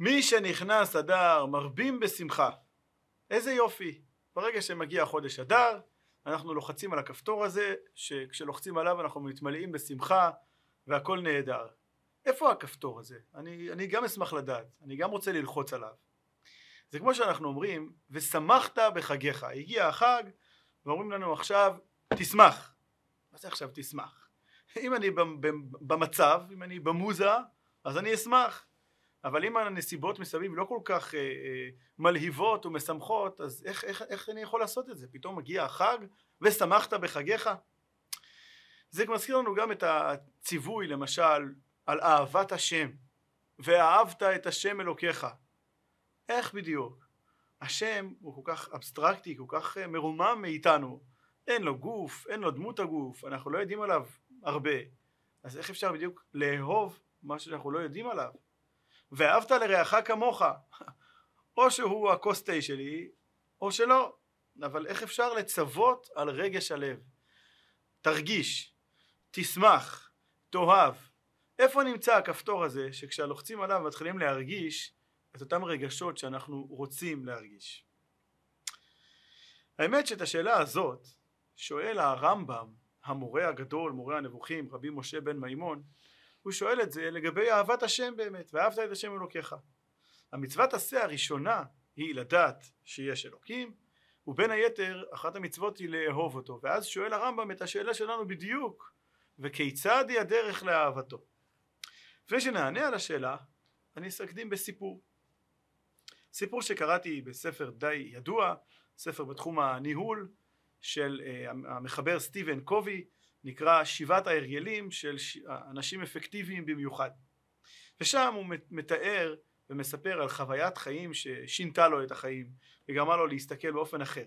מי שנכנס אדר מרבים בשמחה. איזה יופי. ברגע שמגיע חודש אדר, אנחנו לוחצים על הכפתור הזה, שכשלוחצים עליו אנחנו מתמלאים בשמחה והכל נהדר. איפה הכפתור הזה? אני, אני גם אשמח לדעת, אני גם רוצה ללחוץ עליו. זה כמו שאנחנו אומרים, ושמחת בחגיך. הגיע החג, ואומרים לנו עכשיו, תשמח. מה זה עכשיו תשמח? אם אני במצב, אם אני במוזה, אז אני אשמח. אבל אם הנסיבות מסביב לא כל כך אה, אה, מלהיבות ומשמחות, אז איך, איך, איך אני יכול לעשות את זה? פתאום מגיע החג ושמחת בחגיך? זה מזכיר לנו גם את הציווי למשל על אהבת השם ואהבת את השם אלוקיך איך בדיוק? השם הוא כל כך אבסטרקטי, כל כך אה, מרומם מאיתנו אין לו גוף, אין לו דמות הגוף, אנחנו לא יודעים עליו הרבה אז איך אפשר בדיוק לאהוב מה שאנחנו לא יודעים עליו? ואהבת לרעך כמוך או שהוא הכוס תה שלי או שלא אבל איך אפשר לצוות על רגש הלב? תרגיש, תשמח, תאהב איפה נמצא הכפתור הזה שכשלוחצים עליו מתחילים להרגיש את אותם רגשות שאנחנו רוצים להרגיש. האמת שאת השאלה הזאת שואל הרמב"ם, המורה הגדול, מורה הנבוכים, רבי משה בן מימון, הוא שואל את זה לגבי אהבת השם באמת, ואהבת את השם אלוקיך. המצוות עשה הראשונה היא לדעת שיש אלוקים, ובין היתר אחת המצוות היא לאהוב אותו, ואז שואל הרמב"ם את השאלה שלנו בדיוק, וכיצד היא הדרך לאהבתו. לפני שנענה על השאלה, אני אקדים בסיפור. סיפור שקראתי בספר די ידוע, ספר בתחום הניהול של uh, המחבר סטיבן קובי, נקרא שבעת ההרגלים של אנשים אפקטיביים במיוחד. ושם הוא מתאר ומספר על חוויית חיים ששינתה לו את החיים וגרמה לו להסתכל באופן אחר.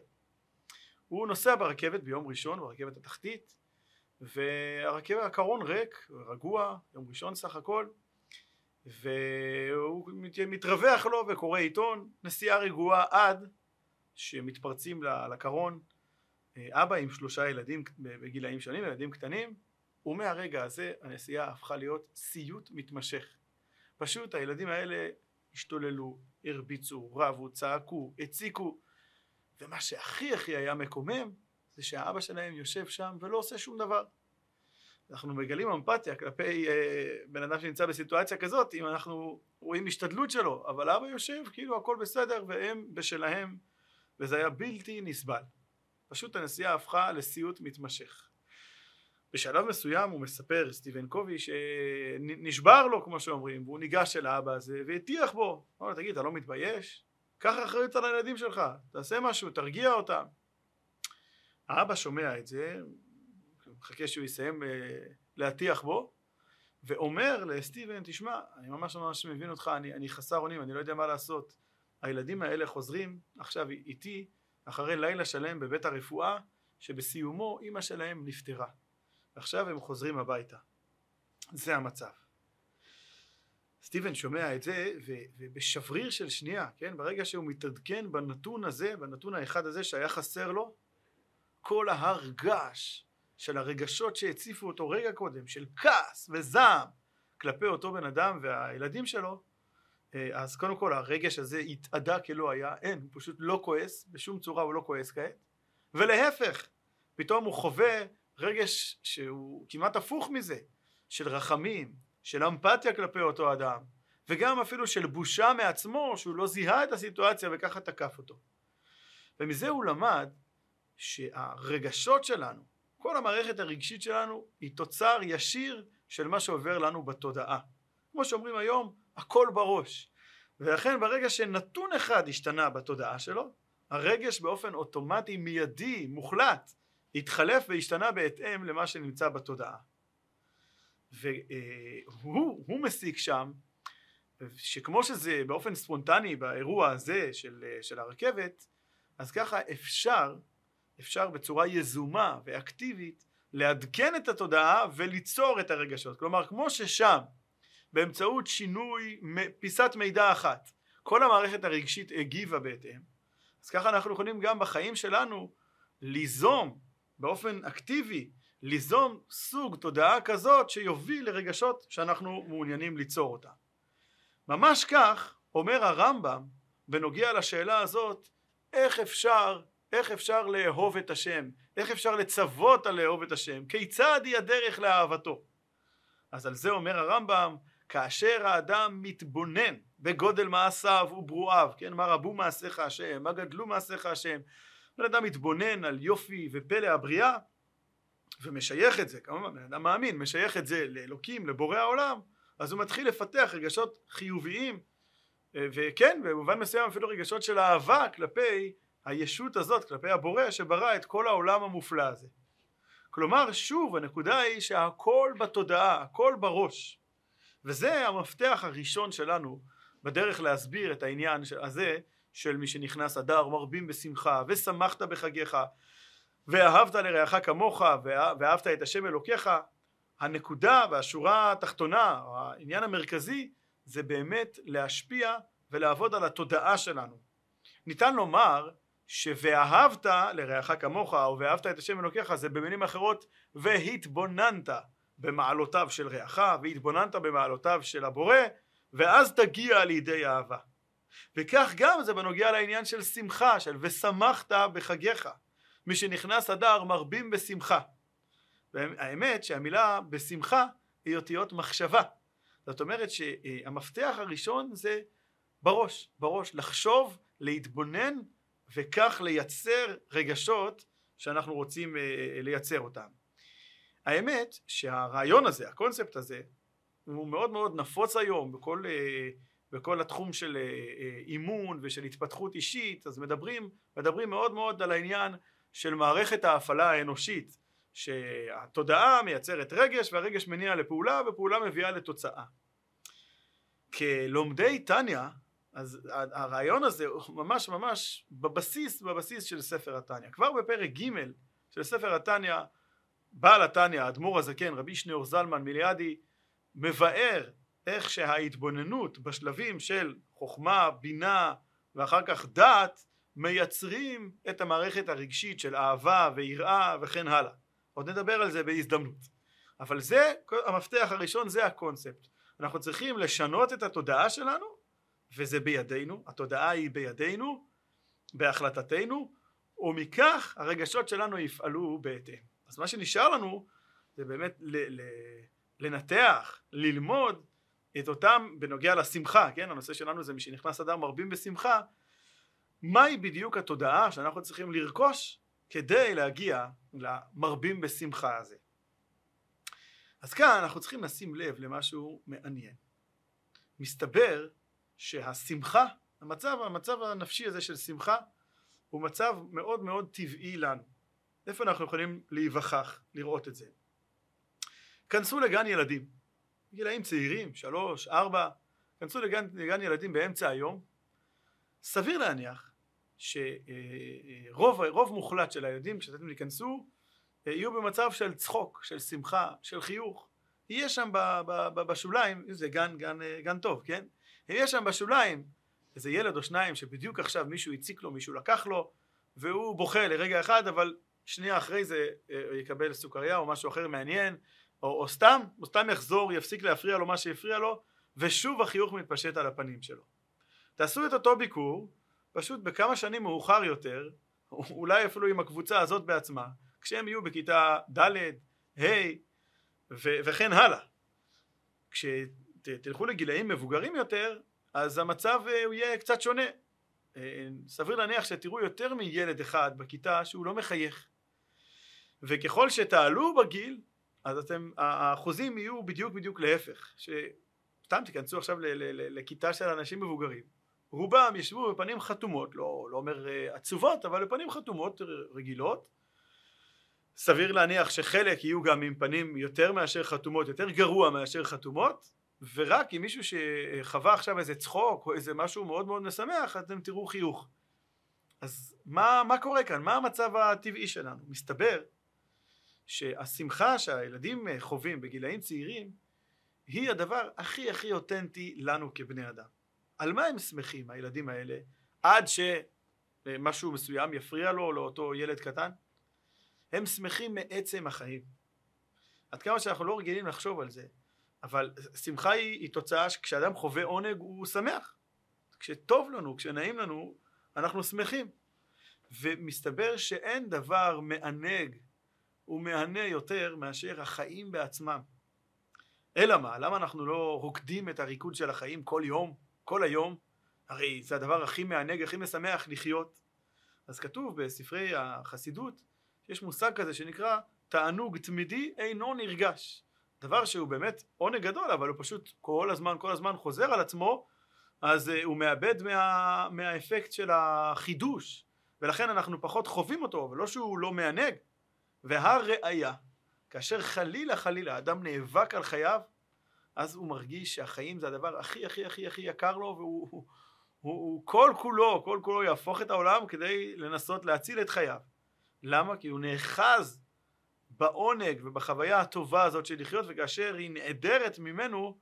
הוא נוסע ברכבת ביום ראשון, ברכבת התחתית, והרכבת, הקרון ריק, רגוע, יום ראשון סך הכל, והוא מתרווח לו וקורא עיתון, נסיעה רגועה עד שמתפרצים לקרון אבא עם שלושה ילדים בגילאים שונים, ילדים קטנים, ומהרגע הזה הנסיעה הפכה להיות סיוט מתמשך. פשוט הילדים האלה השתוללו, הרביצו, רבו, צעקו, הציקו, ומה שהכי הכי היה מקומם זה שהאבא שלהם יושב שם ולא עושה שום דבר. אנחנו מגלים אמפתיה כלפי אה, בן אדם שנמצא בסיטואציה כזאת אם אנחנו רואים השתדלות שלו אבל אבא יושב כאילו הכל בסדר והם בשלהם וזה היה בלתי נסבל פשוט הנסיעה הפכה לסיוט מתמשך. בשלב מסוים הוא מספר סטיבן קובי שנשבר לו כמו שאומרים והוא ניגש אל האבא הזה והטיח בו. אמר לו תגיד אתה לא מתבייש? קח אחריות על הילדים שלך תעשה משהו תרגיע אותם. האבא שומע את זה מחכה שהוא יסיים אה, להטיח בו ואומר לסטיבן תשמע אני ממש ממש מבין אותך אני, אני חסר אונים אני לא יודע מה לעשות. הילדים האלה חוזרים עכשיו איתי אחרי לילה שלם בבית הרפואה שבסיומו אימא שלהם נפטרה. ועכשיו הם חוזרים הביתה. זה המצב. סטיבן שומע את זה ובשבריר של שנייה כן ברגע שהוא מתעדכן בנתון הזה בנתון האחד הזה שהיה חסר לו כל ההר געש של הרגשות שהציפו אותו רגע קודם, של כעס וזעם כלפי אותו בן אדם והילדים שלו, אז קודם כל הרגש הזה התאדה כלא היה, אין, הוא פשוט לא כועס, בשום צורה הוא לא כועס כעת, ולהפך, פתאום הוא חווה רגש שהוא כמעט הפוך מזה, של רחמים, של אמפתיה כלפי אותו אדם, וגם אפילו של בושה מעצמו שהוא לא זיהה את הסיטואציה וככה תקף אותו. ומזה הוא למד שהרגשות שלנו כל המערכת הרגשית שלנו היא תוצר ישיר של מה שעובר לנו בתודעה. כמו שאומרים היום, הכל בראש. ולכן ברגע שנתון אחד השתנה בתודעה שלו, הרגש באופן אוטומטי מיידי, מוחלט, התחלף והשתנה בהתאם למה שנמצא בתודעה. והוא מסיק שם שכמו שזה באופן ספונטני באירוע הזה של, של הרכבת, אז ככה אפשר אפשר בצורה יזומה ואקטיבית לעדכן את התודעה וליצור את הרגשות. כלומר, כמו ששם באמצעות שינוי פיסת מידע אחת. כל המערכת הרגשית הגיבה בהתאם, אז ככה אנחנו יכולים גם בחיים שלנו ליזום באופן אקטיבי, ליזום סוג תודעה כזאת שיוביל לרגשות שאנחנו מעוניינים ליצור אותה. ממש כך אומר הרמב"ם בנוגע לשאלה הזאת איך אפשר איך אפשר לאהוב את השם? איך אפשר לצוות על לאהוב את השם? כיצד היא הדרך לאהבתו? אז על זה אומר הרמב"ם כאשר האדם מתבונן בגודל מעשיו וברואיו כן מה רבו מעשיך השם מה גדלו מעשיך השם בן אדם מתבונן על יופי ופלא הבריאה ומשייך את זה כמובן בן אדם מאמין משייך את זה לאלוקים לבורא העולם אז הוא מתחיל לפתח רגשות חיוביים וכן במובן מסוים אפילו רגשות של אהבה כלפי הישות הזאת כלפי הבורא שברא את כל העולם המופלא הזה. כלומר שוב הנקודה היא שהכל בתודעה הכל בראש וזה המפתח הראשון שלנו בדרך להסביר את העניין הזה של מי שנכנס אדר מרבים בשמחה ושמחת בחגיך ואהבת לרעך כמוך ואהבת את השם אלוקיך. הנקודה והשורה התחתונה העניין המרכזי זה באמת להשפיע ולעבוד על התודעה שלנו. ניתן לומר ש"ואהבת לרעך כמוך" או "ואהבת את השם אלוקיך" זה במילים אחרות והתבוננת במעלותיו של רעך והתבוננת במעלותיו של הבורא ואז תגיע לידי אהבה. וכך גם זה בנוגע לעניין של שמחה של ושמחת בחגיך מי שנכנס אדר מרבים בשמחה. והאמת שהמילה בשמחה היא אותיות מחשבה. זאת אומרת שהמפתח הראשון זה בראש בראש לחשוב להתבונן וכך לייצר רגשות שאנחנו רוצים לייצר אותם האמת שהרעיון הזה הקונספט הזה הוא מאוד מאוד נפוץ היום בכל, בכל התחום של אימון ושל התפתחות אישית אז מדברים, מדברים מאוד מאוד על העניין של מערכת ההפעלה האנושית שהתודעה מייצרת רגש והרגש מניע לפעולה ופעולה מביאה לתוצאה. כלומדי טניה אז הרעיון הזה הוא ממש ממש בבסיס בבסיס של ספר התניא כבר בפרק ג' של ספר התניא בעל התניא האדמו"ר הזקן רבי שניאור זלמן מיליאדי מבאר איך שההתבוננות בשלבים של חוכמה בינה ואחר כך דעת מייצרים את המערכת הרגשית של אהבה ויראה וכן הלאה. עוד נדבר על זה בהזדמנות. אבל זה המפתח הראשון זה הקונספט. אנחנו צריכים לשנות את התודעה שלנו וזה בידינו. התודעה היא בידינו בהחלטתנו ומכך הרגשות שלנו יפעלו בהתאם אז מה שנשאר לנו זה באמת ל- ל- לנתח ללמוד את אותם בנוגע לשמחה כן הנושא שלנו זה משנכנס אדם מרבים בשמחה מהי בדיוק התודעה שאנחנו צריכים לרכוש כדי להגיע למרבים בשמחה הזה. אז כאן אנחנו צריכים לשים לב למשהו מעניין. מסתבר שהשמחה, המצב, המצב הנפשי הזה של שמחה הוא מצב מאוד מאוד טבעי לנו. איפה אנחנו יכולים להיווכח, לראות את זה? כנסו לגן ילדים, גילאים צעירים, שלוש, ארבע, כנסו לגן, לגן ילדים באמצע היום, סביר להניח שרוב מוחלט של הילדים כשאתם ייכנסו יהיו במצב של צחוק, של שמחה, של חיוך. יהיה שם בשוליים, זה גן, גן, גן טוב, כן? יהיה שם בשוליים איזה ילד או שניים שבדיוק עכשיו מישהו הציק לו, מישהו לקח לו, והוא בוכה לרגע אחד, אבל שנייה אחרי זה יקבל סוכריה או משהו אחר מעניין, או, או סתם, או סתם יחזור, יפסיק להפריע לו מה שהפריע לו, ושוב החיוך מתפשט על הפנים שלו. תעשו את אותו ביקור פשוט בכמה שנים מאוחר יותר, אולי אפילו עם הקבוצה הזאת בעצמה, כשהם יהיו בכיתה ד', ה' ו- וכן הלאה. כשתלכו לגילאים מבוגרים יותר, אז המצב אה, הוא יהיה קצת שונה. אה, סביר להניח שתראו יותר מילד אחד בכיתה שהוא לא מחייך. וככל שתעלו בגיל, אז אתם, האחוזים יהיו בדיוק בדיוק להפך. שסתם תיכנסו עכשיו לכיתה של אנשים מבוגרים. רובם ישבו בפנים חתומות, לא, לא אומר אה, עצובות, אבל בפנים חתומות רגילות. סביר להניח שחלק יהיו גם עם פנים יותר מאשר חתומות, יותר גרוע מאשר חתומות, ורק אם מישהו שחווה עכשיו איזה צחוק או איזה משהו מאוד מאוד משמח, אתם תראו חיוך. אז מה, מה קורה כאן? מה המצב הטבעי שלנו? מסתבר שהשמחה שהילדים חווים בגילאים צעירים היא הדבר הכי הכי אותנטי לנו כבני אדם. על מה הם שמחים הילדים האלה עד שמשהו מסוים יפריע לו לאותו ילד קטן? הם שמחים מעצם החיים. עד כמה שאנחנו לא רגילים לחשוב על זה, אבל שמחה היא, היא תוצאה שכשאדם חווה עונג הוא שמח. כשטוב לנו, כשנעים לנו, אנחנו שמחים. ומסתבר שאין דבר מענג ומהנה יותר מאשר החיים בעצמם. אלא מה? למה אנחנו לא רוקדים את הריקוד של החיים כל יום, כל היום? הרי זה הדבר הכי מענג, הכי משמח לחיות. אז כתוב בספרי החסידות, יש מושג כזה שנקרא תענוג תמידי אינו נרגש. דבר שהוא באמת עונג גדול, אבל הוא פשוט כל הזמן, כל הזמן חוזר על עצמו, אז uh, הוא מאבד מה, מהאפקט של החידוש, ולכן אנחנו פחות חווים אותו, אבל לא שהוא לא מענג. והראיה, כאשר חלילה חלילה אדם נאבק על חייו, אז הוא מרגיש שהחיים זה הדבר הכי הכי הכי הכי יקר לו, והוא הוא, הוא, הוא כל כולו, כל כולו יהפוך את העולם כדי לנסות להציל את חייו. למה? כי הוא נאחז בעונג ובחוויה הטובה הזאת של לחיות, וכאשר היא נעדרת ממנו,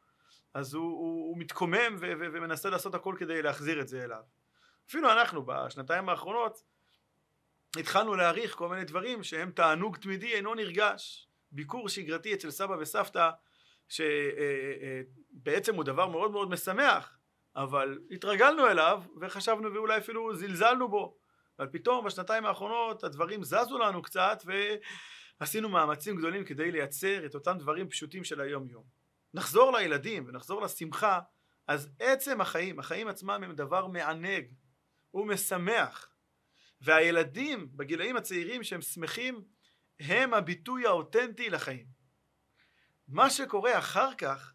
אז הוא, הוא, הוא מתקומם ו, ו, ומנסה לעשות הכל כדי להחזיר את זה אליו. אפילו אנחנו בשנתיים האחרונות התחלנו להעריך כל מיני דברים שהם תענוג תמידי אינו נרגש. ביקור שגרתי אצל סבא וסבתא שבעצם הוא דבר מאוד מאוד משמח אבל התרגלנו אליו וחשבנו ואולי אפילו זלזלנו בו אבל פתאום בשנתיים האחרונות הדברים זזו לנו קצת ועשינו מאמצים גדולים כדי לייצר את אותם דברים פשוטים של היום יום. נחזור לילדים ונחזור לשמחה אז עצם החיים, החיים עצמם הם דבר מענג ומשמח והילדים בגילאים הצעירים שהם שמחים הם הביטוי האותנטי לחיים. מה שקורה אחר כך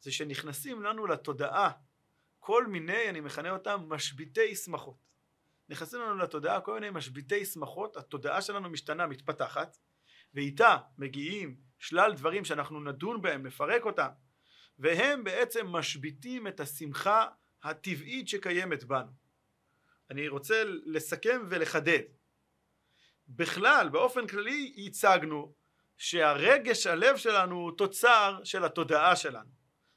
זה שנכנסים לנו לתודעה כל מיני, אני מכנה אותם משביתי שמחות. נכנסים לנו לתודעה כל מיני משביתי שמחות, התודעה שלנו משתנה, מתפתחת, ואיתה מגיעים שלל דברים שאנחנו נדון בהם, נפרק אותם, והם בעצם משביתים את השמחה הטבעית שקיימת בנו. אני רוצה לסכם ולחדד. בכלל, באופן כללי, הצגנו שהרגש הלב שלנו הוא תוצר של התודעה שלנו.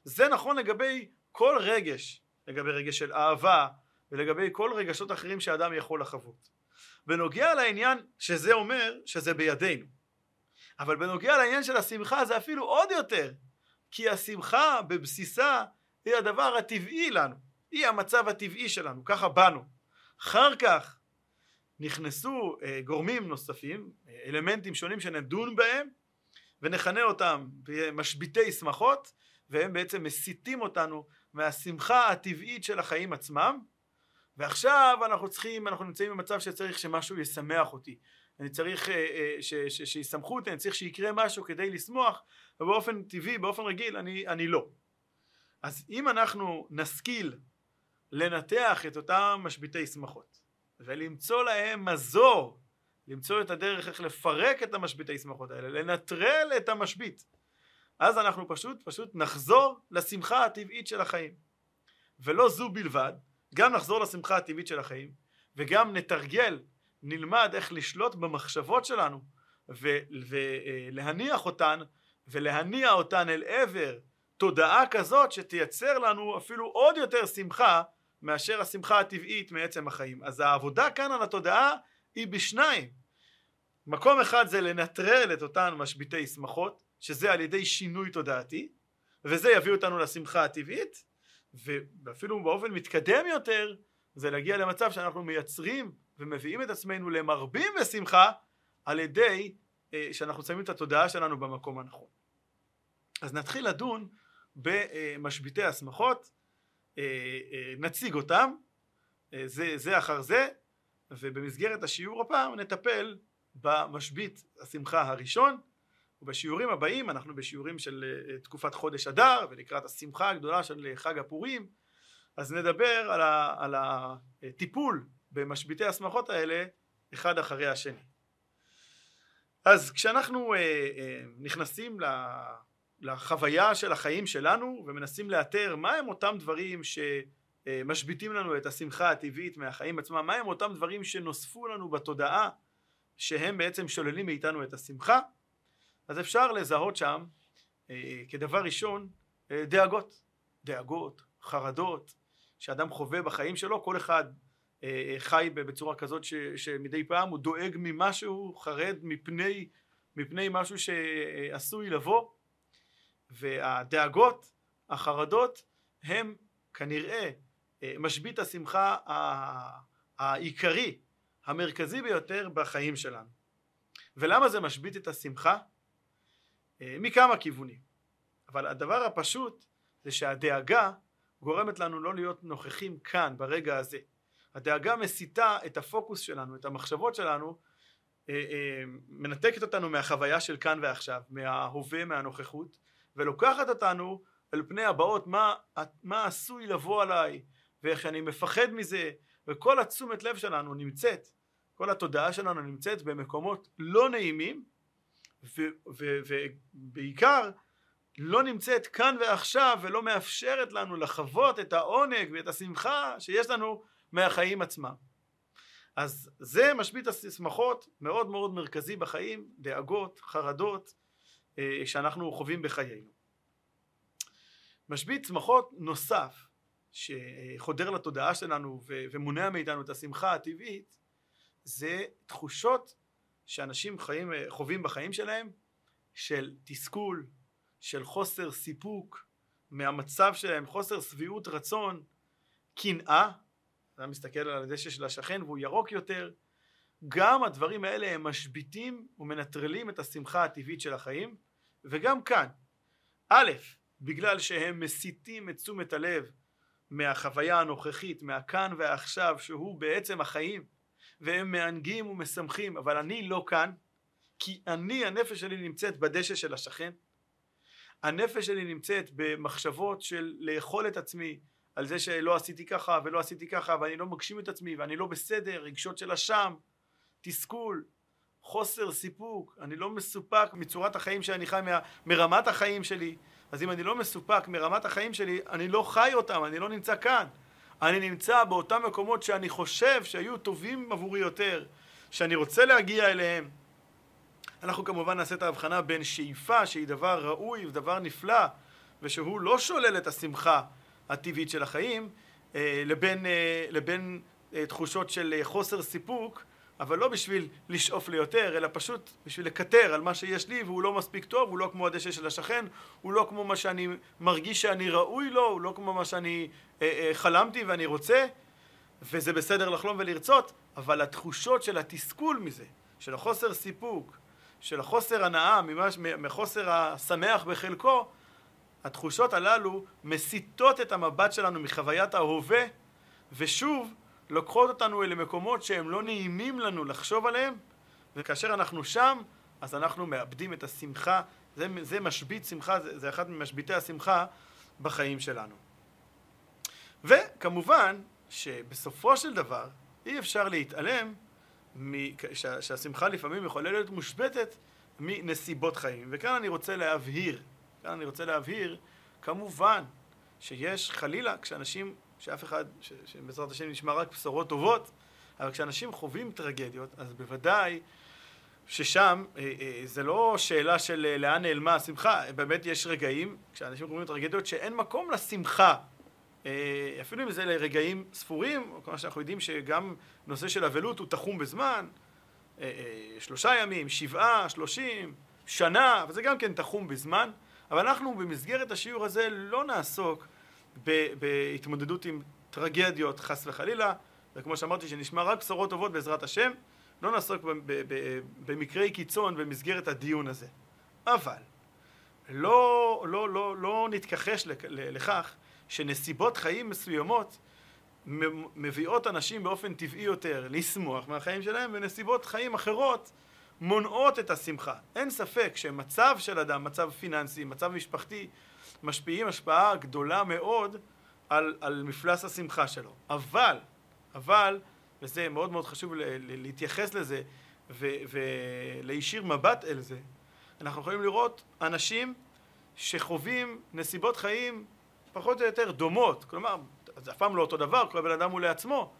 זה נכון לגבי כל רגש, לגבי רגש של אהבה ולגבי כל רגשות אחרים שאדם יכול לחוות. בנוגע לעניין שזה אומר שזה בידינו. אבל בנוגע לעניין של השמחה זה אפילו עוד יותר, כי השמחה בבסיסה היא הדבר הטבעי לנו, היא המצב הטבעי שלנו, ככה באנו. אחר כך נכנסו אה, גורמים נוספים, אלמנטים שונים שנדון בהם ונכנה אותם משביתי שמחות והם בעצם מסיטים אותנו מהשמחה הטבעית של החיים עצמם. ועכשיו אנחנו צריכים, אנחנו נמצאים במצב שצריך שמשהו ישמח אותי. אני צריך אה, אה, שישמחו אותי, אני צריך שיקרה משהו כדי לשמוח ובאופן טבעי, באופן רגיל אני, אני לא. אז אם אנחנו נשכיל לנתח את אותם משביתי שמחות ולמצוא להם מזור, למצוא את הדרך איך לפרק את המשביתי שמחות האלה, לנטרל את המשבית. אז אנחנו פשוט פשוט נחזור לשמחה הטבעית של החיים. ולא זו בלבד, גם נחזור לשמחה הטבעית של החיים, וגם נתרגל, נלמד איך לשלוט במחשבות שלנו, ולהניח אותן, ולהניע אותן אל עבר תודעה כזאת שתייצר לנו אפילו עוד יותר שמחה מאשר השמחה הטבעית מעצם החיים. אז העבודה כאן על התודעה היא בשניים. מקום אחד זה לנטרל את אותן משביתי שמחות, שזה על ידי שינוי תודעתי, וזה יביא אותנו לשמחה הטבעית, ואפילו באופן מתקדם יותר, זה להגיע למצב שאנחנו מייצרים ומביאים את עצמנו למרבים בשמחה, על ידי אה, שאנחנו שמים את התודעה שלנו במקום הנכון. אז נתחיל לדון במשביתי השמחות, נציג אותם אה, זה, זה אחר זה ובמסגרת השיעור הפעם נטפל במשבית השמחה הראשון ובשיעורים הבאים אנחנו בשיעורים של תקופת חודש אדר ולקראת השמחה הגדולה של חג הפורים אז נדבר על, ה, על הטיפול במשביתי השמחות האלה אחד אחרי השני. אז כשאנחנו נכנסים לחוויה של החיים שלנו ומנסים לאתר מהם אותם דברים שמשביתים לנו את השמחה הטבעית מהחיים עצמם, מהם אותם דברים שנוספו לנו בתודעה שהם בעצם שוללים מאיתנו את השמחה, אז אפשר לזהות שם אה, כדבר ראשון אה, דאגות, דאגות, חרדות, שאדם חווה בחיים שלו, כל אחד אה, חי בצורה כזאת ש, שמדי פעם הוא דואג ממשהו, חרד מפני, מפני משהו שעשוי לבוא והדאגות, החרדות, הם כנראה אה, משבית השמחה העיקרי, המרכזי ביותר בחיים שלנו. ולמה זה משבית את השמחה? אה, מכמה כיוונים. אבל הדבר הפשוט זה שהדאגה גורמת לנו לא להיות נוכחים כאן ברגע הזה. הדאגה מסיטה את הפוקוס שלנו, את המחשבות שלנו, אה, מנתקת אותנו מהחוויה של כאן ועכשיו, מההווה, מהנוכחות, ולוקחת אותנו אל פני הבאות, מה, מה עשוי לבוא עליי, ואיך אני מפחד מזה, וכל התשומת לב שלנו נמצאת, כל התודעה שלנו נמצאת במקומות לא נעימים, ובעיקר לא נמצאת כאן ועכשיו ולא מאפשרת לנו לחוות את העונג ואת השמחה שיש לנו מהחיים עצמם. אז זה משבית השמחות מאוד מאוד מרכזי בחיים, דאגות, חרדות שאנחנו חווים בחיינו. משבית שמחות נוסף שחודר לתודעה שלנו ומונע מאיתנו את השמחה הטבעית זה תחושות שאנשים חיים, חווים בחיים שלהם של תסכול, של חוסר סיפוק מהמצב שלהם, חוסר שביעות רצון, קנאה, אתה מסתכל על הדשא של השכן והוא ירוק יותר, גם הדברים האלה הם משביתים ומנטרלים את השמחה הטבעית של החיים, וגם כאן, א', בגלל שהם מסיטים את תשומת הלב מהחוויה הנוכחית, מהכאן והעכשיו, שהוא בעצם החיים, והם מענגים ומשמחים, אבל אני לא כאן, כי אני, הנפש שלי נמצאת בדשא של השכן, הנפש שלי נמצאת במחשבות של לאכול את עצמי על זה שלא עשיתי ככה ולא עשיתי ככה ואני לא מגשים את עצמי ואני לא בסדר, רגשות של אשם, תסכול, חוסר סיפוק, אני לא מסופק מצורת החיים שאני חי, מה, מרמת החיים שלי, אז אם אני לא מסופק מרמת החיים שלי, אני לא חי אותם, אני לא נמצא כאן. אני נמצא באותם מקומות שאני חושב שהיו טובים עבורי יותר, שאני רוצה להגיע אליהם. אנחנו כמובן נעשה את ההבחנה בין שאיפה, שהיא דבר ראוי ודבר נפלא, ושהוא לא שולל את השמחה הטבעית של החיים, אה, לבין, אה, לבין אה, תחושות של חוסר סיפוק, אבל לא בשביל לשאוף ליותר, אלא פשוט בשביל לקטר על מה שיש לי והוא לא מספיק טוב, הוא לא כמו הדשא של השכן, הוא לא כמו מה שאני מרגיש שאני ראוי לו, הוא לא כמו מה שאני אה, אה, חלמתי ואני רוצה, וזה בסדר לחלום ולרצות, אבל התחושות של התסכול מזה, של החוסר סיפוק, של החוסר הנאה, ממש, מחוסר השמח בחלקו, התחושות הללו מסיטות את המבט שלנו מחוויית ההווה, ושוב לוקחות אותנו אלה מקומות שהם לא נעימים לנו לחשוב עליהם, וכאשר אנחנו שם, אז אנחנו מאבדים את השמחה, זה, זה משבית שמחה, זה, זה אחד ממשביתי השמחה בחיים שלנו. וכמובן שבסופו של דבר אי אפשר להתעלם שה, שהשמחה לפעמים יכולה להיות מושבתת מנסיבות חיים. וכאן אני רוצה להבהיר, כאן אני רוצה להבהיר, כמובן שיש חלילה כשאנשים שאף אחד, שבעזרת השם נשמע רק בשורות טובות, אבל כשאנשים חווים טרגדיות, אז בוודאי ששם אה, אה, זה לא שאלה של אה, לאן נעלמה השמחה, באמת יש רגעים, כשאנשים חווים טרגדיות, שאין מקום לשמחה. אפילו אם זה לרגעים ספורים, כמו שאנחנו יודעים שגם נושא של אבלות הוא תחום בזמן, שלושה ימים, שבעה, שלושים, שנה, וזה גם כן תחום בזמן, אבל אנחנו במסגרת השיעור הזה לא נעסוק בהתמודדות עם טרגדיות חס וחלילה, וכמו שאמרתי שנשמע רק בשורות טובות בעזרת השם, לא נעסוק במקרי קיצון במסגרת הדיון הזה. אבל לא, לא, לא, לא נתכחש לכך שנסיבות חיים מסוימות מביאות אנשים באופן טבעי יותר לשמוח מהחיים שלהם, ונסיבות חיים אחרות מונעות את השמחה. אין ספק שמצב של אדם, מצב פיננסי, מצב משפחתי, משפיעים השפעה גדולה מאוד על, על מפלס השמחה שלו. אבל, אבל, וזה מאוד מאוד חשוב להתייחס לזה ולהישיר מבט אל זה, אנחנו יכולים לראות אנשים שחווים נסיבות חיים פחות או יותר דומות, כלומר, זה אף פעם לא אותו דבר, כל בן אדם הוא לעצמו,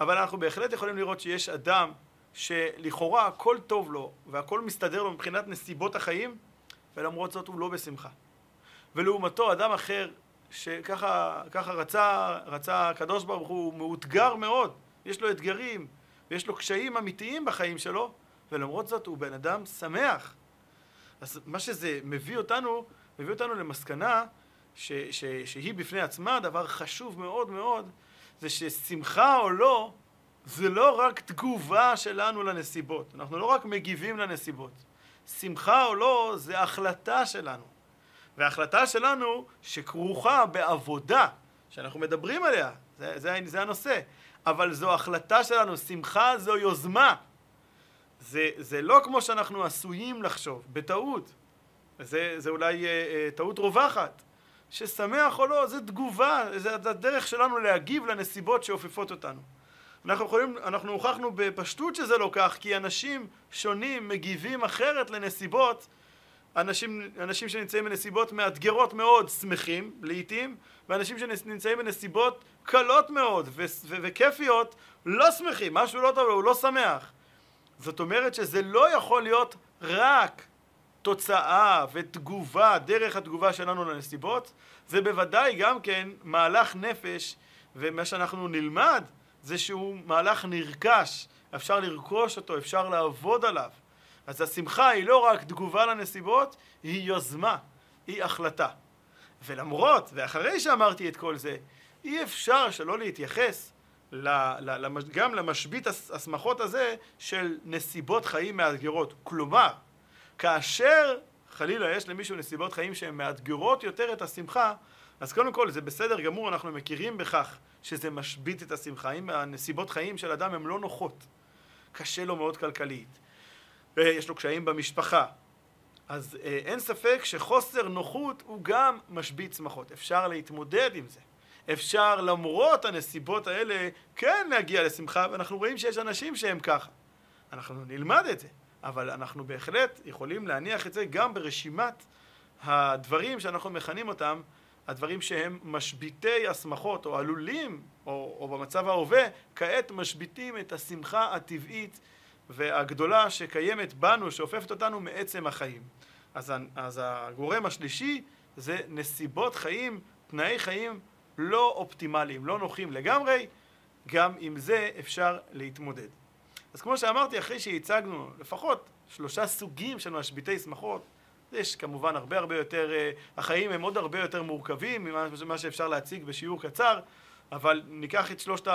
אבל אנחנו בהחלט יכולים לראות שיש אדם שלכאורה הכל טוב לו והכל מסתדר לו מבחינת נסיבות החיים, ולמרות זאת הוא לא בשמחה. ולעומתו אדם אחר שככה רצה, רצה הקדוש ברוך הוא, מאותגר מאוד, יש לו אתגרים ויש לו קשיים אמיתיים בחיים שלו, ולמרות זאת הוא בן אדם שמח. אז מה שזה מביא אותנו, מביא אותנו למסקנה ש, ש, שהיא בפני עצמה דבר חשוב מאוד מאוד, זה ששמחה או לא, זה לא רק תגובה שלנו לנסיבות. אנחנו לא רק מגיבים לנסיבות. שמחה או לא, זה החלטה שלנו. וההחלטה שלנו שכרוכה בעבודה, שאנחנו מדברים עליה, זה, זה, זה הנושא, אבל זו החלטה שלנו, שמחה זו יוזמה. זה, זה לא כמו שאנחנו עשויים לחשוב, בטעות. זה, זה אולי אה, אה, טעות רווחת. ששמח או לא, זה תגובה, זה הדרך שלנו להגיב לנסיבות שאופפות אותנו. אנחנו יכולים, אנחנו הוכחנו בפשטות שזה לא כך, כי אנשים שונים מגיבים אחרת לנסיבות, אנשים, אנשים שנמצאים בנסיבות מאתגרות מאוד שמחים לעיתים, ואנשים שנמצאים בנסיבות קלות מאוד ו- ו- וכיפיות לא שמחים, משהו לא טוב, הוא לא שמח. זאת אומרת שזה לא יכול להיות רק תוצאה ותגובה, דרך התגובה שלנו לנסיבות, זה בוודאי גם כן מהלך נפש, ומה שאנחנו נלמד זה שהוא מהלך נרכש, אפשר לרכוש אותו, אפשר לעבוד עליו. אז השמחה היא לא רק תגובה לנסיבות, היא יוזמה, היא החלטה. ולמרות, ואחרי שאמרתי את כל זה, אי אפשר שלא להתייחס גם למשבית השמחות הזה של נסיבות חיים מאתגרות. כלומר, כאשר חלילה יש למישהו נסיבות חיים שהן מאתגרות יותר את השמחה, אז קודם כל זה בסדר גמור, אנחנו מכירים בכך שזה משבית את השמחה. אם הנסיבות חיים של אדם הן לא נוחות, קשה לו מאוד כלכלית, ויש לו קשיים במשפחה, אז אה, אין ספק שחוסר נוחות הוא גם משבית שמחות. אפשר להתמודד עם זה. אפשר למרות הנסיבות האלה כן להגיע לשמחה, ואנחנו רואים שיש אנשים שהם ככה. אנחנו נלמד את זה. אבל אנחנו בהחלט יכולים להניח את זה גם ברשימת הדברים שאנחנו מכנים אותם הדברים שהם משביתי השמחות או עלולים או, או במצב ההווה כעת משביתים את השמחה הטבעית והגדולה שקיימת בנו שאופפת אותנו מעצם החיים. אז, אז הגורם השלישי זה נסיבות חיים, תנאי חיים לא אופטימליים, לא נוחים לגמרי. גם עם זה אפשר להתמודד. אז כמו שאמרתי, אחרי שהצגנו לפחות שלושה סוגים של משביתי שמחות, יש כמובן הרבה הרבה יותר, uh, החיים הם עוד הרבה יותר מורכבים ממה שאפשר להציג בשיעור קצר, אבל ניקח את שלושת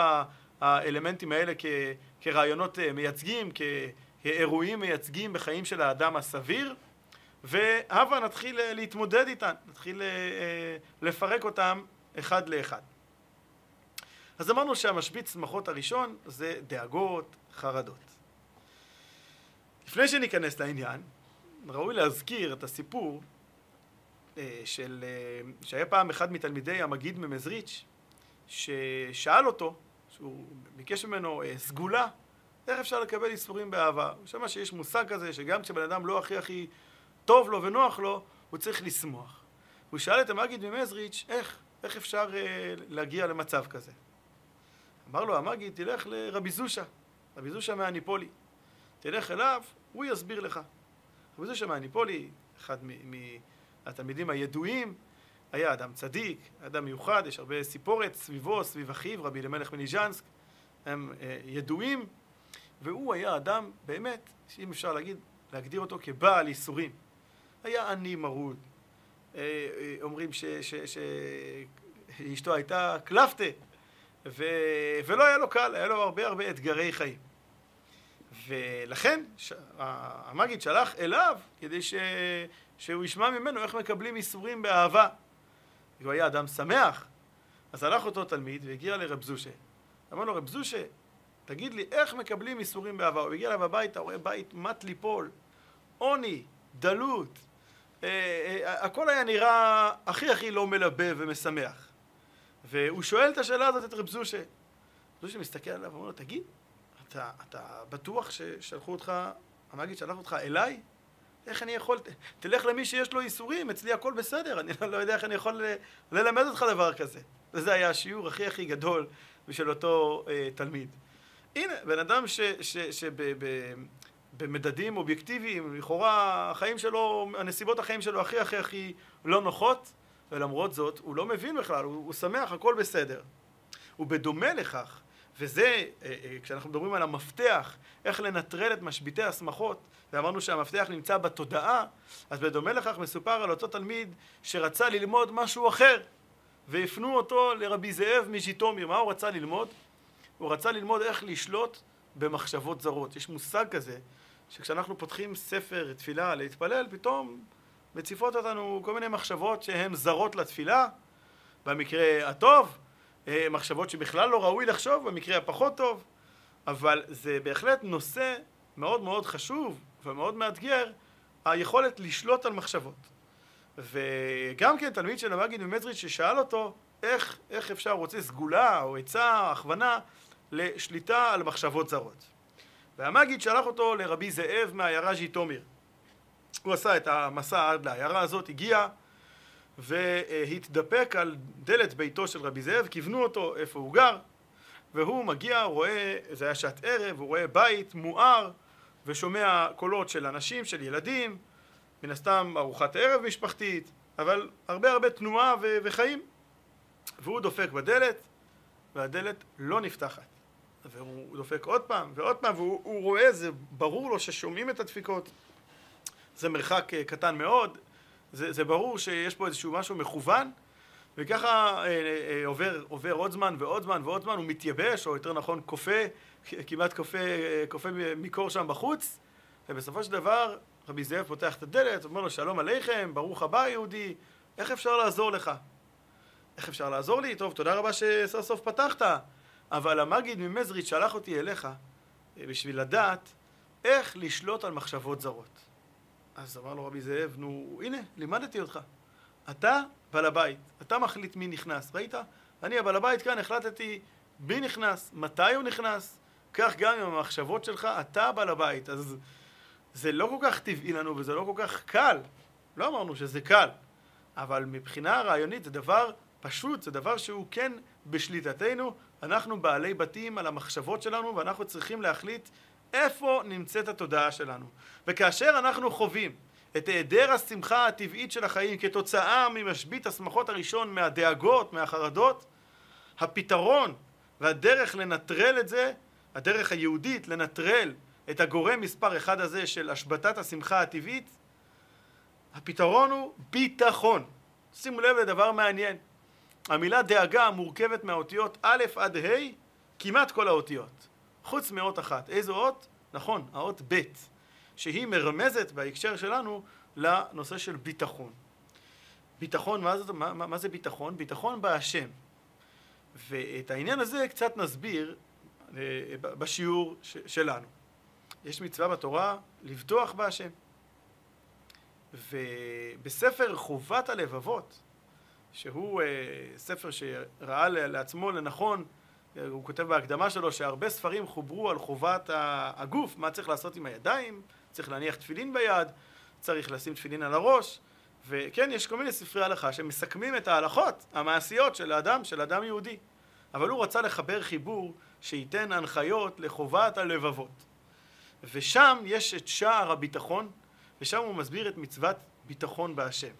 האלמנטים האלה כ, כרעיונות uh, מייצגים, כאירועים מייצגים בחיים של האדם הסביר, והבה נתחיל uh, להתמודד איתן, נתחיל uh, לפרק אותם אחד לאחד. אז אמרנו שהמשבית שמחות הראשון זה דאגות, חרדות. לפני שניכנס לעניין, ראוי להזכיר את הסיפור אה, של, אה, שהיה פעם אחד מתלמידי המגיד ממזריץ', ששאל אותו, שהוא ביקש ממנו אה, סגולה, איך אפשר לקבל איסורים באהבה? הוא שמע שיש מושג כזה שגם כשבן אדם לא הכי הכי טוב לו ונוח לו, הוא צריך לשמוח. הוא שאל את המגיד ממזריץ', איך, איך אפשר להגיע למצב כזה? אמר לו המגיד, תלך לרבי זושה, רבי זושה מהניפולי. תלך אליו, הוא יסביר לך. רבי זושה מהניפולי, אחד מהתלמידים הידועים, היה אדם צדיק, אדם מיוחד, יש הרבה סיפורת סביבו, סביב אחיו, רבי אלימלך מניז'נסק, הם אה, ידועים, והוא היה אדם באמת, שאם אפשר להגיד, להגדיר אותו כבעל ייסורים. היה עני מרוד. אה, אה, אומרים שאשתו הייתה קלפטה, ו... ולא היה לו קל, היה לו הרבה הרבה אתגרי חיים. ולכן ש... המגיד שלח אליו כדי ש... שהוא ישמע ממנו איך מקבלים איסורים באהבה. הוא היה אדם שמח, אז הלך אותו תלמיד והגיע לרב זושה. אמר לו, רב זושה, תגיד לי, איך מקבלים איסורים באהבה? הוא הגיע אליו הביתה, הוא רואה בית מט ליפול, עוני, דלות, אה, אה, הכל היה נראה הכי הכי לא מלבב ומשמח. והוא שואל את השאלה הזאת את רב זושה. זושה מסתכל עליו ואומר לו, תגיד, אתה, אתה בטוח ששלחו אותך, המגיד שלח אותך אליי? איך אני יכול, תלך למי שיש לו איסורים, אצלי הכל בסדר, אני לא יודע איך אני יכול ללמד אותך דבר כזה. וזה היה השיעור הכי הכי גדול בשביל אותו אה, תלמיד. הנה, בן אדם שבמדדים אובייקטיביים, לכאורה החיים שלו, הנסיבות החיים שלו הכי הכי הכי לא נוחות, ולמרות זאת הוא לא מבין בכלל, הוא, הוא שמח, הכל בסדר. ובדומה לכך, וזה, אה, אה, כשאנחנו מדברים על המפתח, איך לנטרל את משביתי השמחות, ואמרנו שהמפתח נמצא בתודעה, אז בדומה לכך מסופר על אותו תלמיד שרצה ללמוד משהו אחר, והפנו אותו לרבי זאב מז'יטומיר. מה הוא רצה ללמוד? הוא רצה ללמוד איך לשלוט במחשבות זרות. יש מושג כזה, שכשאנחנו פותחים ספר תפילה להתפלל, פתאום מציפות אותנו כל מיני מחשבות שהן זרות לתפילה, במקרה הטוב, מחשבות שבכלל לא ראוי לחשוב, במקרה הפחות טוב, אבל זה בהחלט נושא מאוד מאוד חשוב ומאוד מאתגר, היכולת לשלוט על מחשבות. וגם כן תלמיד של המגיד ממזריץ' ששאל אותו איך, איך אפשר, רוצה סגולה או עצה, הכוונה לשליטה על מחשבות זרות. והמגיד שלח אותו לרבי זאב מהעיירה ז'יטומיר. הוא עשה את המסע עד לעיירה הזאת, הגיע והתדפק על דלת ביתו של רבי זאב, כיוונו אותו איפה הוא גר, והוא מגיע, רואה, זה היה שעת ערב, הוא רואה בית מואר ושומע קולות של אנשים, של ילדים, מן הסתם ארוחת ערב משפחתית, אבל הרבה הרבה תנועה ו- וחיים. והוא דופק בדלת, והדלת לא נפתחת. והוא דופק עוד פעם ועוד פעם, והוא רואה, זה ברור לו ששומעים את הדפיקות. זה מרחק אה, קטן מאוד, זה, זה ברור שיש פה איזשהו משהו מכוון, וככה אה, אה, עובר, עובר עוד זמן ועוד זמן ועוד זמן, הוא מתייבש, או יותר נכון כופה, כמעט כופה, אה, כופה מקור שם בחוץ, ובסופו של דבר רבי זאב פותח את הדלת, אומר לו שלום עליכם, ברוך הבא יהודי, איך אפשר לעזור לך? איך אפשר לעזור לי? טוב, תודה רבה שסוף סוף פתחת, אבל המגיד ממזריץ' שלח אותי אליך אה, בשביל לדעת איך לשלוט על מחשבות זרות. אז אמר לו רבי זאב, נו, הנה, לימדתי אותך. אתה בעל הבית, אתה מחליט מי נכנס, ראית? אני הבעל הבית כאן, החלטתי מי נכנס, מתי הוא נכנס, כך גם עם המחשבות שלך, אתה בעל הבית. אז זה לא כל כך טבעי לנו וזה לא כל כך קל. לא אמרנו שזה קל, אבל מבחינה רעיונית זה דבר פשוט, זה דבר שהוא כן בשליטתנו. אנחנו בעלי בתים על המחשבות שלנו ואנחנו צריכים להחליט איפה נמצאת התודעה שלנו. וכאשר אנחנו חווים את היעדר השמחה הטבעית של החיים כתוצאה ממשבית השמחות הראשון מהדאגות, מהחרדות, הפתרון והדרך לנטרל את זה, הדרך היהודית לנטרל את הגורם מספר אחד הזה של השבתת השמחה הטבעית, הפתרון הוא ביטחון. שימו לב לדבר מעניין. המילה דאגה מורכבת מהאותיות א' עד ה', כמעט כל האותיות. חוץ מאות אחת. איזו אות? נכון, האות ב', שהיא מרמזת בהקשר שלנו לנושא של ביטחון. ביטחון, מה זה, מה, מה זה ביטחון? ביטחון בהשם. ואת העניין הזה קצת נסביר אה, בשיעור ש, שלנו. יש מצווה בתורה לבטוח בהשם. ובספר חובת הלבבות, שהוא אה, ספר שראה לעצמו לנכון הוא כותב בהקדמה שלו שהרבה ספרים חוברו על חובת הגוף, מה צריך לעשות עם הידיים, צריך להניח תפילין ביד, צריך לשים תפילין על הראש, וכן, יש כל מיני ספרי הלכה שמסכמים את ההלכות המעשיות של האדם, של אדם יהודי. אבל הוא רצה לחבר חיבור שייתן הנחיות לחובת הלבבות. ושם יש את שער הביטחון, ושם הוא מסביר את מצוות ביטחון בהשם.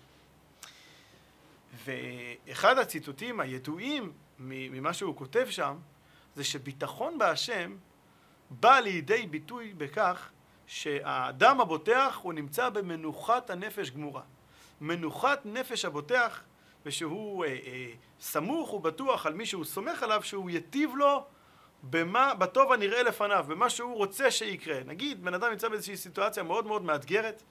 ואחד הציטוטים הידועים ממה שהוא כותב שם, זה שביטחון בהשם בא לידי ביטוי בכך שהאדם הבוטח הוא נמצא במנוחת הנפש גמורה. מנוחת נפש הבוטח, ושהוא אה, אה, סמוך ובטוח על מי שהוא סומך עליו שהוא יטיב לו במה, בטוב הנראה לפניו, במה שהוא רוצה שיקרה. נגיד, בן אדם נמצא באיזושהי סיטואציה מאוד מאוד מאתגרת,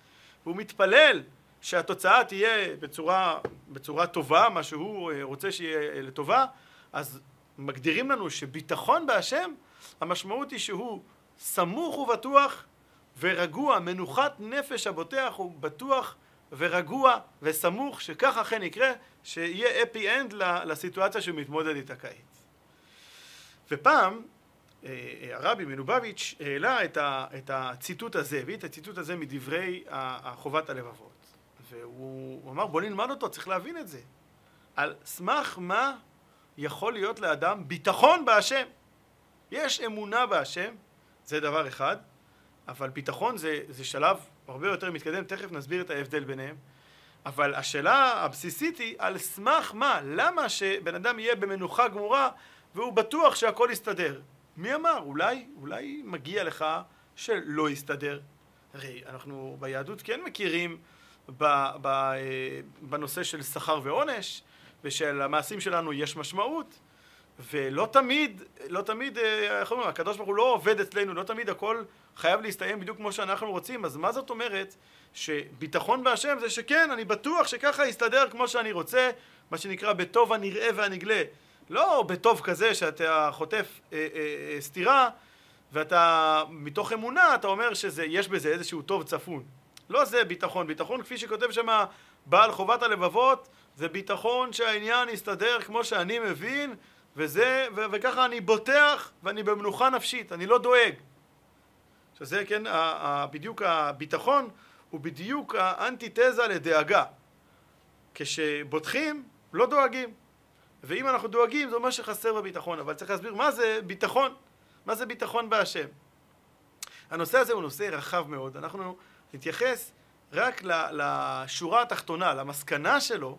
והוא מתפלל שהתוצאה תהיה בצורה, בצורה טובה, מה שהוא אה, רוצה שיהיה לטובה, אז מגדירים לנו שביטחון בהשם, המשמעות היא שהוא סמוך ובטוח ורגוע, מנוחת נפש הבוטח הוא בטוח ורגוע וסמוך שכך אכן יקרה, שיהיה אפי אנד לסיטואציה שהוא מתמודד איתה כעת. ופעם אה, אה, הרבי מנובביץ' העלה את הציטוט הזה, הביא את הציטוט הזה מדברי חובת הלבבות. והוא אמר בוא נלמד אותו, צריך להבין את זה. על סמך מה יכול להיות לאדם ביטחון בהשם. יש אמונה בהשם, זה דבר אחד, אבל ביטחון זה, זה שלב הרבה יותר מתקדם, תכף נסביר את ההבדל ביניהם. אבל השאלה הבסיסית היא על סמך מה? למה שבן אדם יהיה במנוחה גמורה והוא בטוח שהכל יסתדר? מי אמר? אולי, אולי מגיע לך שלא יסתדר. הרי אנחנו ביהדות כן מכירים ב, ב, אה, בנושא של שכר ועונש, ושלמעשים שלנו יש משמעות, ולא תמיד, לא תמיד, אה, איך אומרים, הקדוש ברוך הוא לא עובד אצלנו, לא תמיד הכל חייב להסתיים בדיוק כמו שאנחנו רוצים, אז מה זאת אומרת שביטחון בהשם זה שכן, אני בטוח שככה יסתדר כמו שאני רוצה, מה שנקרא בטוב הנראה והנגלה. לא בטוב כזה שאתה חוטף אה, אה, אה, סתירה ואתה מתוך אמונה אתה אומר שיש בזה איזשהו טוב צפון. לא זה ביטחון, ביטחון כפי שכותב שם בעל חובת הלבבות זה ביטחון שהעניין יסתדר כמו שאני מבין וזה, ו- וככה אני בוטח ואני במנוחה נפשית, אני לא דואג. שזה כן, ה- ה- בדיוק הביטחון הוא בדיוק האנטיתזה לדאגה. כשבוטחים לא דואגים. ואם אנחנו דואגים זה אומר שחסר בביטחון, אבל צריך להסביר מה זה ביטחון, מה זה ביטחון בהשם. הנושא הזה הוא נושא רחב מאוד, אנחנו נתייחס רק לשורה התחתונה, למסקנה שלו,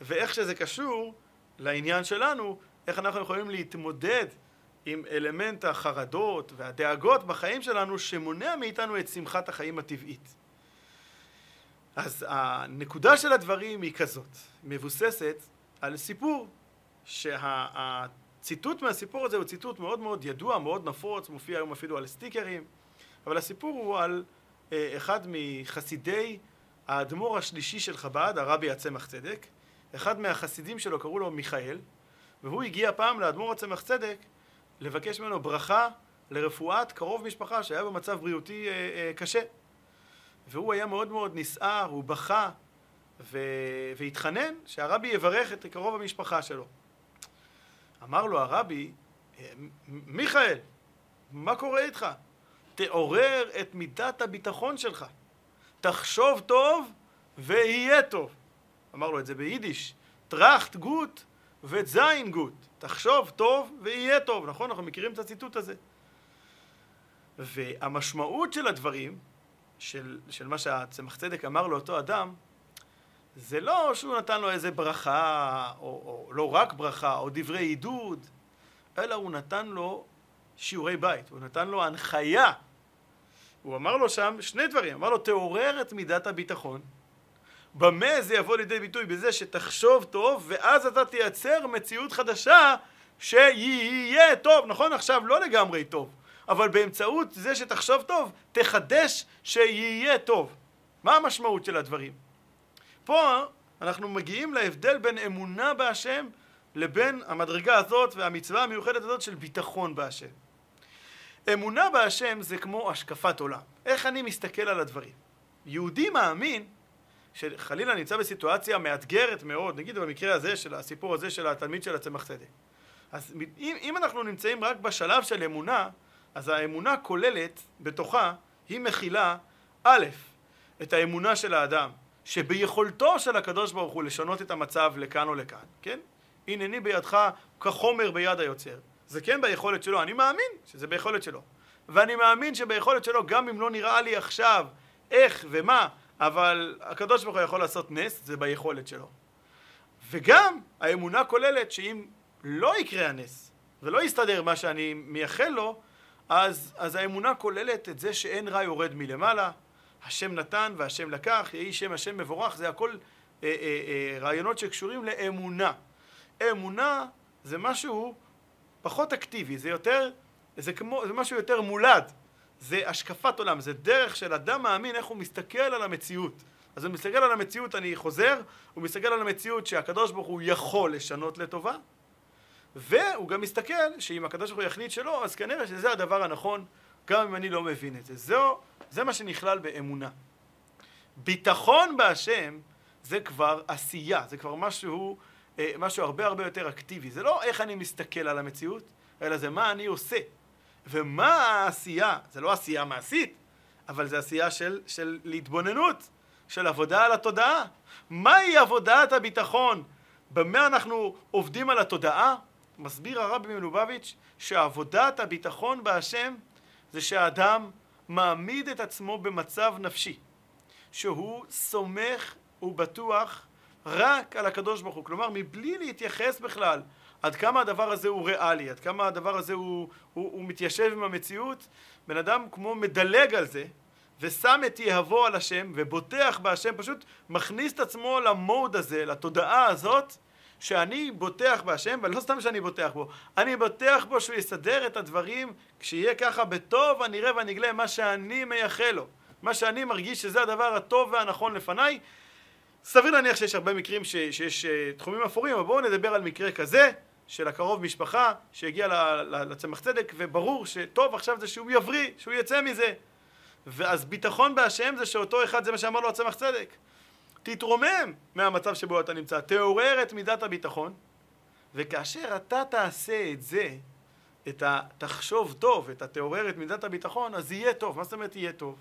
ואיך שזה קשור לעניין שלנו, איך אנחנו יכולים להתמודד עם אלמנט החרדות והדאגות בחיים שלנו שמונע מאיתנו את שמחת החיים הטבעית. אז הנקודה של הדברים היא כזאת, מבוססת על סיפור שהציטוט מהסיפור הזה הוא ציטוט מאוד מאוד ידוע, מאוד נפוץ, מופיע היום אפילו על סטיקרים, אבל הסיפור הוא על אה, אחד מחסידי האדמו"ר השלישי של חב"ד, הרבי הצמח צדק, אחד מהחסידים שלו קראו לו מיכאל, והוא הגיע פעם לאדמו"ר הצמח צדק לבקש ממנו ברכה לרפואת קרוב משפחה שהיה במצב בריאותי אה, אה, קשה. והוא היה מאוד מאוד נסער, הוא בכה ו... והתחנן שהרבי יברך את קרוב המשפחה שלו. אמר לו הרבי, מיכאל, מה קורה איתך? תעורר את מידת הביטחון שלך. תחשוב טוב ויהיה טוב. אמר לו את זה ביידיש, טראכט גוט וזין גוט. תחשוב טוב ויהיה טוב, נכון? אנחנו מכירים את הציטוט הזה. והמשמעות של הדברים, של, של מה שהצמח צדק אמר לאותו אדם, זה לא שהוא נתן לו איזה ברכה, או, או לא רק ברכה, או דברי עידוד, אלא הוא נתן לו שיעורי בית, הוא נתן לו הנחיה. הוא אמר לו שם שני דברים, אמר לו תעורר את מידת הביטחון. במה זה יבוא לידי ביטוי? בזה שתחשוב טוב, ואז אתה תייצר מציאות חדשה שיהיה טוב. נכון, עכשיו לא לגמרי טוב, אבל באמצעות זה שתחשוב טוב, תחדש שיהיה טוב. מה המשמעות של הדברים? פה אנחנו מגיעים להבדל בין אמונה בהשם לבין המדרגה הזאת והמצווה המיוחדת הזאת של ביטחון בהשם. אמונה בהשם זה כמו השקפת עולם. איך אני מסתכל על הדברים? יהודי מאמין שחלילה נמצא בסיטואציה מאתגרת מאוד, נגיד במקרה הזה של הסיפור הזה של התלמיד של הצמח צדק. אז אם, אם אנחנו נמצאים רק בשלב של אמונה, אז האמונה כוללת בתוכה, היא מכילה א', את האמונה של האדם, שביכולתו של הקדוש ברוך הוא לשנות את המצב לכאן או לכאן, כן? הנני בידך כחומר ביד היוצר. זה כן ביכולת שלו, אני מאמין שזה ביכולת שלו. ואני מאמין שביכולת שלו, גם אם לא נראה לי עכשיו איך ומה, אבל הקדוש ברוך הוא יכול לעשות נס, זה ביכולת שלו. וגם האמונה כוללת שאם לא יקרה הנס, ולא יסתדר מה שאני מייחל לו, אז, אז האמונה כוללת את זה שאין רע יורד מלמעלה, השם נתן והשם לקח, יהי שם השם מבורך, זה הכל אה, אה, אה, רעיונות שקשורים לאמונה. אמונה זה משהו פחות אקטיבי, זה יותר, זה כמו, זה משהו יותר מולד, זה השקפת עולם, זה דרך של אדם מאמין איך הוא מסתכל על המציאות. אז הוא מסתכל על המציאות, אני חוזר, הוא מסתכל על המציאות שהקדוש ברוך הוא יכול לשנות לטובה, והוא גם מסתכל שאם הקדוש ברוך הוא יחליט שלא, אז כנראה שזה הדבר הנכון, גם אם אני לא מבין את זה. זהו זה מה שנכלל באמונה. ביטחון בהשם זה כבר עשייה, זה כבר משהו, אה, משהו הרבה הרבה יותר אקטיבי. זה לא איך אני מסתכל על המציאות, אלא זה מה אני עושה. ומה העשייה? זה לא עשייה מעשית, אבל זה עשייה של, של להתבוננות, של עבודה על התודעה. מהי עבודת הביטחון? במה אנחנו עובדים על התודעה? מסביר הרבי מלובביץ' שעבודת הביטחון בהשם זה שהאדם מעמיד את עצמו במצב נפשי, שהוא סומך ובטוח רק על הקדוש ברוך הוא. כלומר, מבלי להתייחס בכלל עד כמה הדבר הזה הוא ריאלי, עד כמה הדבר הזה הוא, הוא, הוא מתיישב עם המציאות, בן אדם כמו מדלג על זה ושם את יהבו על השם ובוטח בהשם, פשוט מכניס את עצמו למוד הזה, לתודעה הזאת שאני בוטח בהשם, ולא סתם שאני בוטח בו, אני בוטח בו שהוא יסדר את הדברים כשיהיה ככה בטוב הנראה והנגלה מה שאני מייחל לו, מה שאני מרגיש שזה הדבר הטוב והנכון לפניי. סביר להניח שיש הרבה מקרים ש, שיש uh, תחומים אפורים, אבל בואו נדבר על מקרה כזה של הקרוב משפחה שהגיע לצמח צדק וברור שטוב עכשיו זה שהוא יבריא, שהוא יצא מזה ואז ביטחון בהשם זה שאותו אחד זה מה שאמר לו הצמח צדק תתרומם מהמצב שבו אתה נמצא, תעורר את מידת הביטחון, וכאשר אתה תעשה את זה, את ה... תחשוב טוב, את התעורר את מידת הביטחון, אז יהיה טוב. מה זאת אומרת יהיה טוב?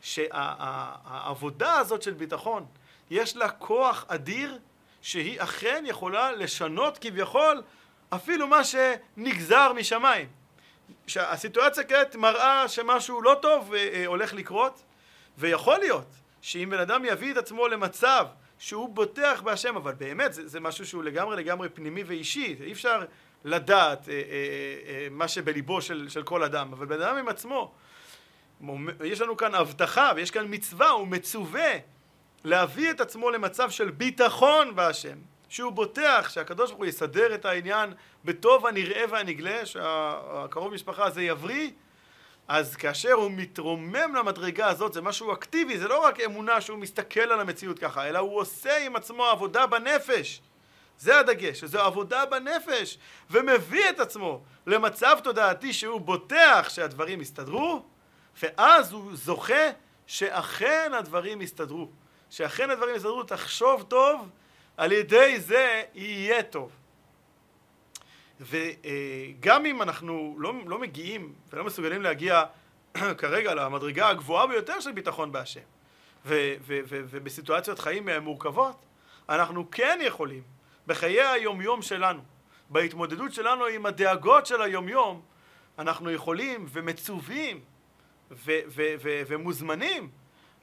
שהעבודה שה... הזאת של ביטחון, יש לה כוח אדיר שהיא אכן יכולה לשנות כביכול אפילו מה שנגזר משמיים. שהסיטואציה כעת מראה שמשהו לא טוב אה, אה, הולך לקרות, ויכול להיות שאם בן אדם יביא את עצמו למצב שהוא בוטח בהשם, אבל באמת זה, זה משהו שהוא לגמרי לגמרי פנימי ואישי, אי אפשר לדעת אה, אה, אה, מה שבליבו של, של כל אדם, אבל בן אדם עם עצמו, יש לנו כאן הבטחה ויש כאן מצווה, הוא מצווה להביא את עצמו למצב של ביטחון בהשם, שהוא בוטח שהקדוש ברוך הוא יסדר את העניין בטוב הנראה והנגלה, שהקרוב משפחה הזה יבריא אז כאשר הוא מתרומם למדרגה הזאת זה משהו אקטיבי, זה לא רק אמונה שהוא מסתכל על המציאות ככה, אלא הוא עושה עם עצמו עבודה בנפש. זה הדגש, שזו עבודה בנפש, ומביא את עצמו למצב תודעתי שהוא בוטח שהדברים יסתדרו, ואז הוא זוכה שאכן הדברים יסתדרו. שאכן הדברים יסתדרו, תחשוב טוב, על ידי זה יהיה טוב. וגם אם אנחנו לא, לא מגיעים ולא מסוגלים להגיע כרגע למדרגה הגבוהה ביותר של ביטחון בהשם ו- ו- ו- ובסיטואציות חיים מורכבות, אנחנו כן יכולים בחיי היומיום שלנו, בהתמודדות שלנו עם הדאגות של היומיום, אנחנו יכולים ומצווים ו- ו- ו- ומוזמנים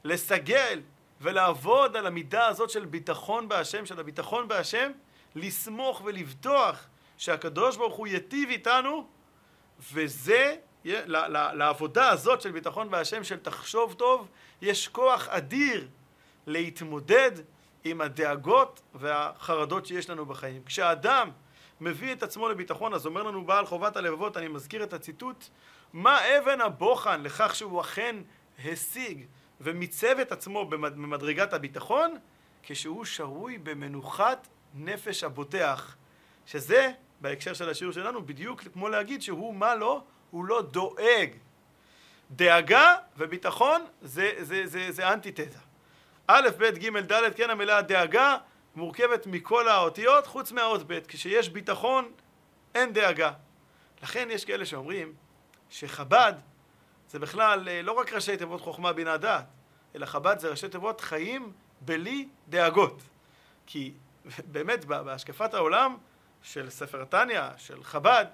לסגל ולעבוד על המידה הזאת של ביטחון בהשם, של הביטחון בהשם, לסמוך ולבטוח שהקדוש ברוך הוא ייטיב איתנו וזה, לעבודה הזאת של ביטחון בהשם של תחשוב טוב, יש כוח אדיר להתמודד עם הדאגות והחרדות שיש לנו בחיים. כשאדם מביא את עצמו לביטחון, אז אומר לנו בעל חובת הלבבות, אני מזכיר את הציטוט, מה אבן הבוחן לכך שהוא אכן השיג ומיצב את עצמו במדרגת הביטחון? כשהוא שרוי במנוחת נפש הבוטח, שזה בהקשר של השיעור שלנו, בדיוק כמו להגיד שהוא מה לא? הוא לא דואג. דאגה וביטחון זה, זה, זה, זה אנטיתזה. א', ב', ג', ד', כן המילה דאגה מורכבת מכל האותיות חוץ מהאות ב', כשיש ביטחון אין דאגה. לכן יש כאלה שאומרים שחב"ד זה בכלל אה, לא רק ראשי תיבות חוכמה בינה דעת, אלא חב"ד זה ראשי תיבות חיים בלי דאגות. כי באמת בהשקפת העולם של ספר תניא, של חב"ד,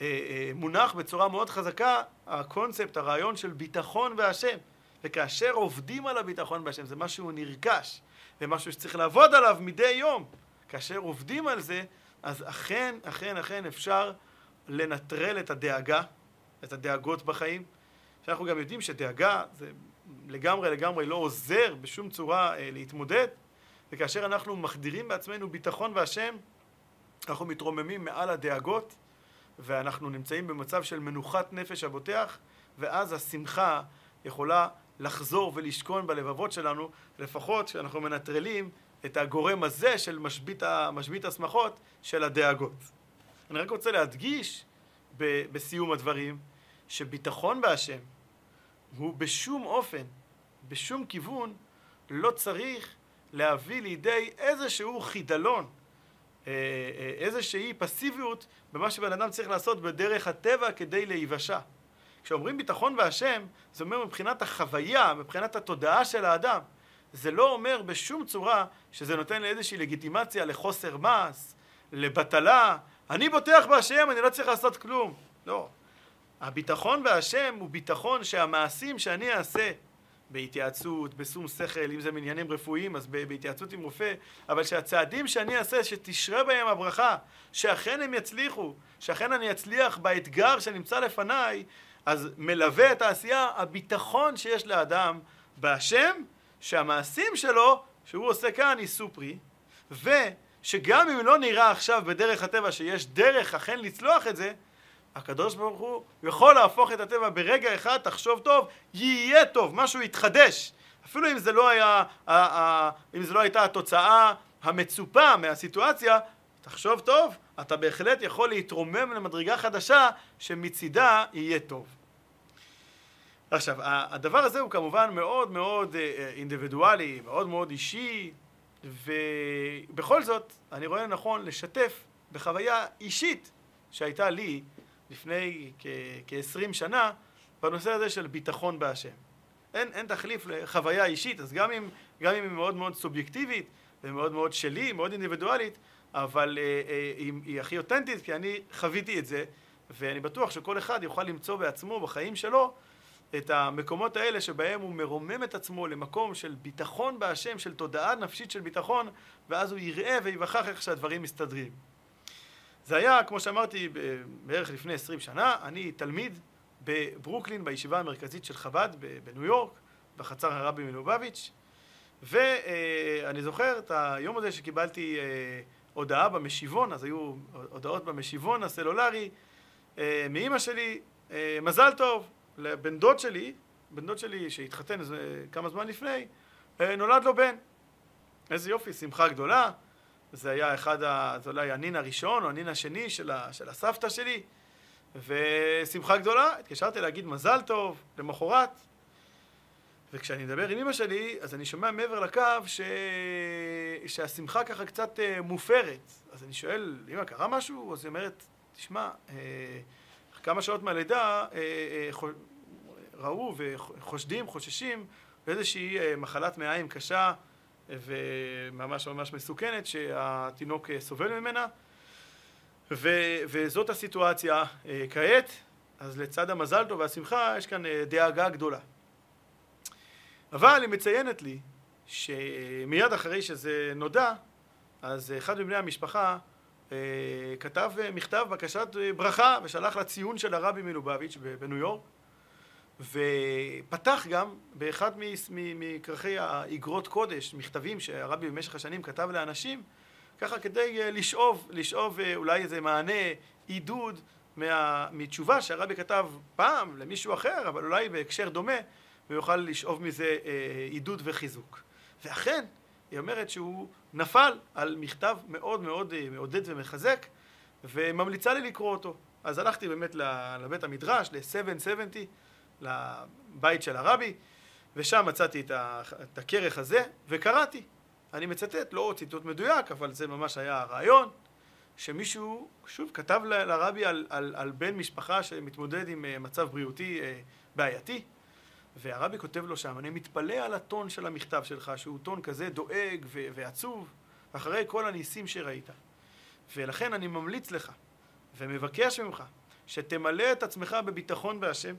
אה, אה, מונח בצורה מאוד חזקה הקונספט, הרעיון של ביטחון בהשם. וכאשר עובדים על הביטחון בהשם, זה משהו נרכש, ומשהו שצריך לעבוד עליו מדי יום. כאשר עובדים על זה, אז אכן, אכן, אכן אפשר לנטרל את הדאגה, את הדאגות בחיים. שאנחנו גם יודעים שדאגה זה לגמרי לגמרי לא עוזר בשום צורה אה, להתמודד, וכאשר אנחנו מחדירים בעצמנו ביטחון בהשם, אנחנו מתרוממים מעל הדאגות ואנחנו נמצאים במצב של מנוחת נפש הבוטח ואז השמחה יכולה לחזור ולשכון בלבבות שלנו לפחות כשאנחנו מנטרלים את הגורם הזה של משבית השמחות של הדאגות. אני רק רוצה להדגיש ב, בסיום הדברים שביטחון בהשם הוא בשום אופן, בשום כיוון לא צריך להביא לידי איזשהו חידלון אה, אה, איזושהי פסיביות במה שבן אדם צריך לעשות בדרך הטבע כדי להיוושע. כשאומרים ביטחון בהשם, זה אומר מבחינת החוויה, מבחינת התודעה של האדם. זה לא אומר בשום צורה שזה נותן לאיזושהי לגיטימציה לחוסר מס, לבטלה. אני בוטח בהשם, אני לא צריך לעשות כלום. לא. הביטחון בהשם הוא ביטחון שהמעשים שאני אעשה בהתייעצות, בשום שכל, אם זה מעניינים רפואיים, אז בהתייעצות עם רופא, אבל שהצעדים שאני אעשה, שתשרה בהם הברכה, שאכן הם יצליחו, שאכן אני אצליח באתגר שנמצא לפניי, אז מלווה את העשייה הביטחון שיש לאדם בהשם, שהמעשים שלו, שהוא עושה כאן, יישאו פרי, ושגם אם לא נראה עכשיו בדרך הטבע שיש דרך אכן לצלוח את זה, הקדוש ברוך הוא יכול להפוך את הטבע ברגע אחד, תחשוב טוב, יהיה טוב, משהו יתחדש. אפילו אם זה לא היה, אם זה לא הייתה התוצאה המצופה מהסיטואציה, תחשוב טוב, אתה בהחלט יכול להתרומם למדרגה חדשה שמצידה יהיה טוב. עכשיו, הדבר הזה הוא כמובן מאוד מאוד אה, אה, אינדיבידואלי, מאוד מאוד אישי, ובכל זאת, אני רואה לנכון לשתף בחוויה אישית שהייתה לי לפני כ-20 שנה בנושא הזה של ביטחון בהשם. אין, אין תחליף לחוויה אישית, אז גם אם, גם אם היא מאוד מאוד סובייקטיבית ומאוד מאוד שלי, מאוד אינדיבידואלית, אבל אה, אה, היא, היא הכי אותנטית כי אני חוויתי את זה, ואני בטוח שכל אחד יוכל למצוא בעצמו, בחיים שלו, את המקומות האלה שבהם הוא מרומם את עצמו למקום של ביטחון בהשם, של תודעה נפשית של ביטחון, ואז הוא יראה ויווכח איך שהדברים מסתדרים. זה היה, כמו שאמרתי, בערך לפני עשרים שנה, אני תלמיד בברוקלין, בישיבה המרכזית של חב"ד בניו יורק, בחצר הרבי מלובביץ', ואני זוכר את היום הזה שקיבלתי אה, הודעה במשיבון, אז היו הודעות במשיבון הסלולרי, אה, מאימא שלי, אה, מזל טוב, לבן דוד שלי, בן דוד שלי שהתחתן כמה זמן לפני, נולד לו בן. איזה יופי, שמחה גדולה. זה היה אחד, ה... זה אולי הנין הראשון או הנין השני של, ה... של הסבתא שלי, ושמחה גדולה, התקשרתי להגיד מזל טוב, למחרת, וכשאני מדבר עם אמא שלי, אז אני שומע מעבר לקו ש... שהשמחה ככה קצת אה, מופרת. אז אני שואל, אמא, קרה משהו? אז היא אומרת, תשמע, אה, כמה שעות מהלידה אה, ראו וחושדים, חוששים, באיזושהי מחלת מעיים קשה וממש ממש מסוכנת שהתינוק סובל ממנה. ו, וזאת הסיטואציה אה, כעת. אז לצד המזל טוב והשמחה יש כאן אה, דאגה גדולה. אבל היא מציינת לי שמיד אחרי שזה נודע אז אחד מבני המשפחה אה, כתב מכתב בקשת ברכה ושלח לציון של הרבי מלובביץ' בניו יורק ופתח גם באחד מכרכי האגרות קודש, מכתבים שהרבי במשך השנים כתב לאנשים, ככה כדי אה, לשאוב, לשאוב אה, אולי איזה מענה, עידוד מה, מתשובה שהרבי כתב פעם למישהו אחר, אבל אולי בהקשר דומה, ויוכל לשאוב מזה אה, עידוד וחיזוק. ואכן, היא אומרת שהוא נפל על מכתב מאוד מאוד מעודד ומחזק, וממליצה לי לקרוא אותו. אז הלכתי באמת לבית המדרש, ל-770, לבית של הרבי, ושם מצאתי את הכרך הזה, וקראתי. אני מצטט, לא ציטוט מדויק, אבל זה ממש היה הרעיון, שמישהו, שוב, כתב לרבי על, על, על בן משפחה שמתמודד עם אה, מצב בריאותי אה, בעייתי, והרבי כותב לו שם, אני מתפלא על הטון של המכתב שלך, שהוא טון כזה דואג ו- ועצוב, אחרי כל הניסים שראית. ולכן אני ממליץ לך, ומבקש ממך, שתמלא את עצמך בביטחון בהשם,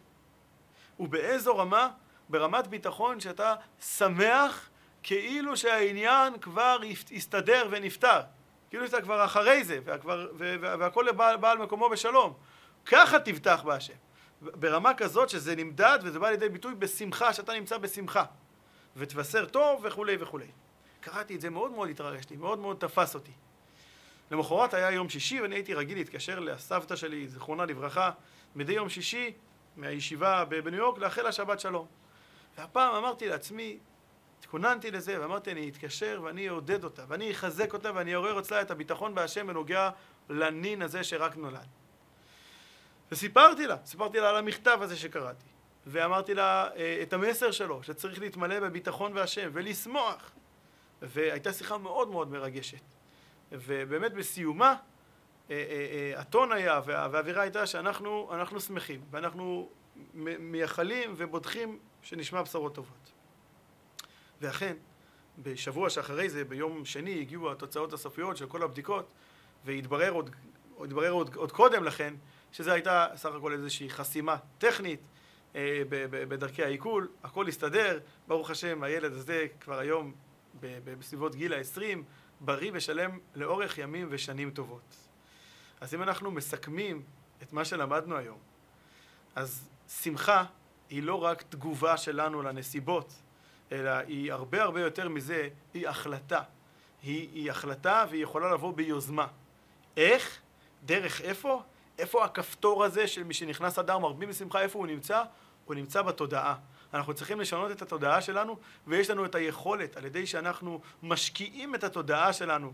ובאיזו רמה? ברמת ביטחון שאתה שמח כאילו שהעניין כבר הסתדר ונפתר. כאילו שאתה כבר אחרי זה, והכבר, והכל בא, בא על מקומו בשלום. ככה תבטח בהשם. ברמה כזאת שזה נמדד וזה בא לידי ביטוי בשמחה, שאתה נמצא בשמחה. ותבשר טוב וכולי וכולי. קראתי את זה, מאוד מאוד התרגשתי, מאוד מאוד תפס אותי. למחרת היה יום שישי ואני הייתי רגיל להתקשר לסבתא שלי, זיכרונה לברכה, מדי יום שישי מהישיבה בניו יורק לאחל לה שבת שלום. והפעם אמרתי לעצמי, התכוננתי לזה ואמרתי אני אתקשר ואני אעודד אותה ואני אחזק אותה ואני אעורר אצלה את הביטחון בהשם בנוגע לנין הזה שרק נולד. וסיפרתי לה, סיפרתי לה על המכתב הזה שקראתי ואמרתי לה אה, את המסר שלו שצריך להתמלא בביטחון בהשם ולשמוח והייתה שיחה מאוד מאוד מרגשת ובאמת בסיומה הטון היה והאווירה הייתה שאנחנו שמחים ואנחנו מייחלים ובוטחים שנשמע בשורות טובות. ואכן, בשבוע שאחרי זה, ביום שני, הגיעו התוצאות הסופיות של כל הבדיקות, והתברר עוד, התברר עוד, עוד קודם לכן, שזו הייתה סך הכל איזושהי חסימה טכנית, אה, בדרכי העיכול, הכל הסתדר, ברוך השם, הילד הזה כבר היום בסביבות גיל ה-20, בריא ושלם לאורך ימים ושנים טובות. אז אם אנחנו מסכמים את מה שלמדנו היום, אז שמחה היא לא רק תגובה שלנו לנסיבות, אלא היא הרבה הרבה יותר מזה, היא החלטה. היא, היא החלטה והיא יכולה לבוא ביוזמה. איך? דרך איפה? איפה הכפתור הזה של מי שנכנס אדר מרבים בשמחה, איפה הוא נמצא? הוא נמצא בתודעה. אנחנו צריכים לשנות את התודעה שלנו, ויש לנו את היכולת, על ידי שאנחנו משקיעים את התודעה שלנו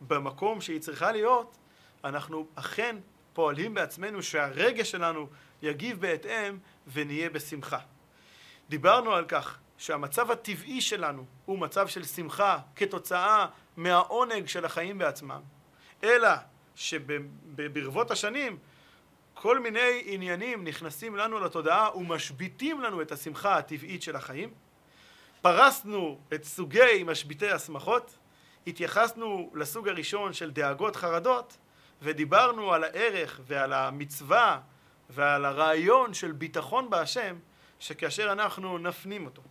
במקום שהיא צריכה להיות, אנחנו אכן פועלים בעצמנו שהרגש שלנו יגיב בהתאם ונהיה בשמחה. דיברנו על כך שהמצב הטבעי שלנו הוא מצב של שמחה כתוצאה מהעונג של החיים בעצמם, אלא שברבות השנים כל מיני עניינים נכנסים לנו לתודעה ומשביתים לנו את השמחה הטבעית של החיים. פרסנו את סוגי משביתי השמחות, התייחסנו לסוג הראשון של דאגות חרדות, ודיברנו על הערך ועל המצווה ועל הרעיון של ביטחון בהשם, שכאשר אנחנו נפנים אותו,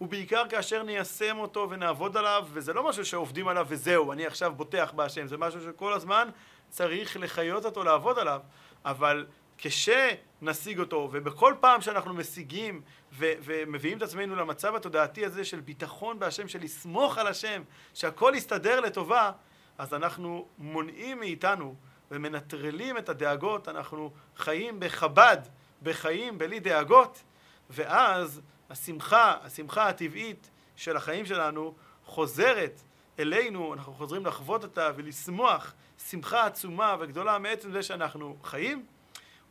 ובעיקר כאשר ניישם אותו ונעבוד עליו, וזה לא משהו שעובדים עליו וזהו, אני עכשיו בוטח בהשם, זה משהו שכל הזמן צריך לחיות אותו, לעבוד עליו, אבל כשנשיג אותו, ובכל פעם שאנחנו משיגים ו- ומביאים את עצמנו למצב התודעתי הזה של ביטחון בהשם, של לסמוך על השם, שהכל יסתדר לטובה, אז אנחנו מונעים מאיתנו ומנטרלים את הדאגות, אנחנו חיים בחב"ד, בחיים בלי דאגות, ואז השמחה, השמחה הטבעית של החיים שלנו חוזרת אלינו, אנחנו חוזרים לחוות אותה ולשמוח שמחה עצומה וגדולה מעצם זה שאנחנו חיים,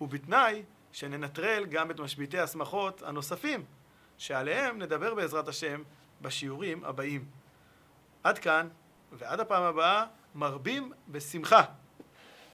ובתנאי שננטרל גם את משביתי השמחות הנוספים, שעליהם נדבר בעזרת השם בשיעורים הבאים. עד כאן, ועד הפעם הבאה, מרבים בשמחה.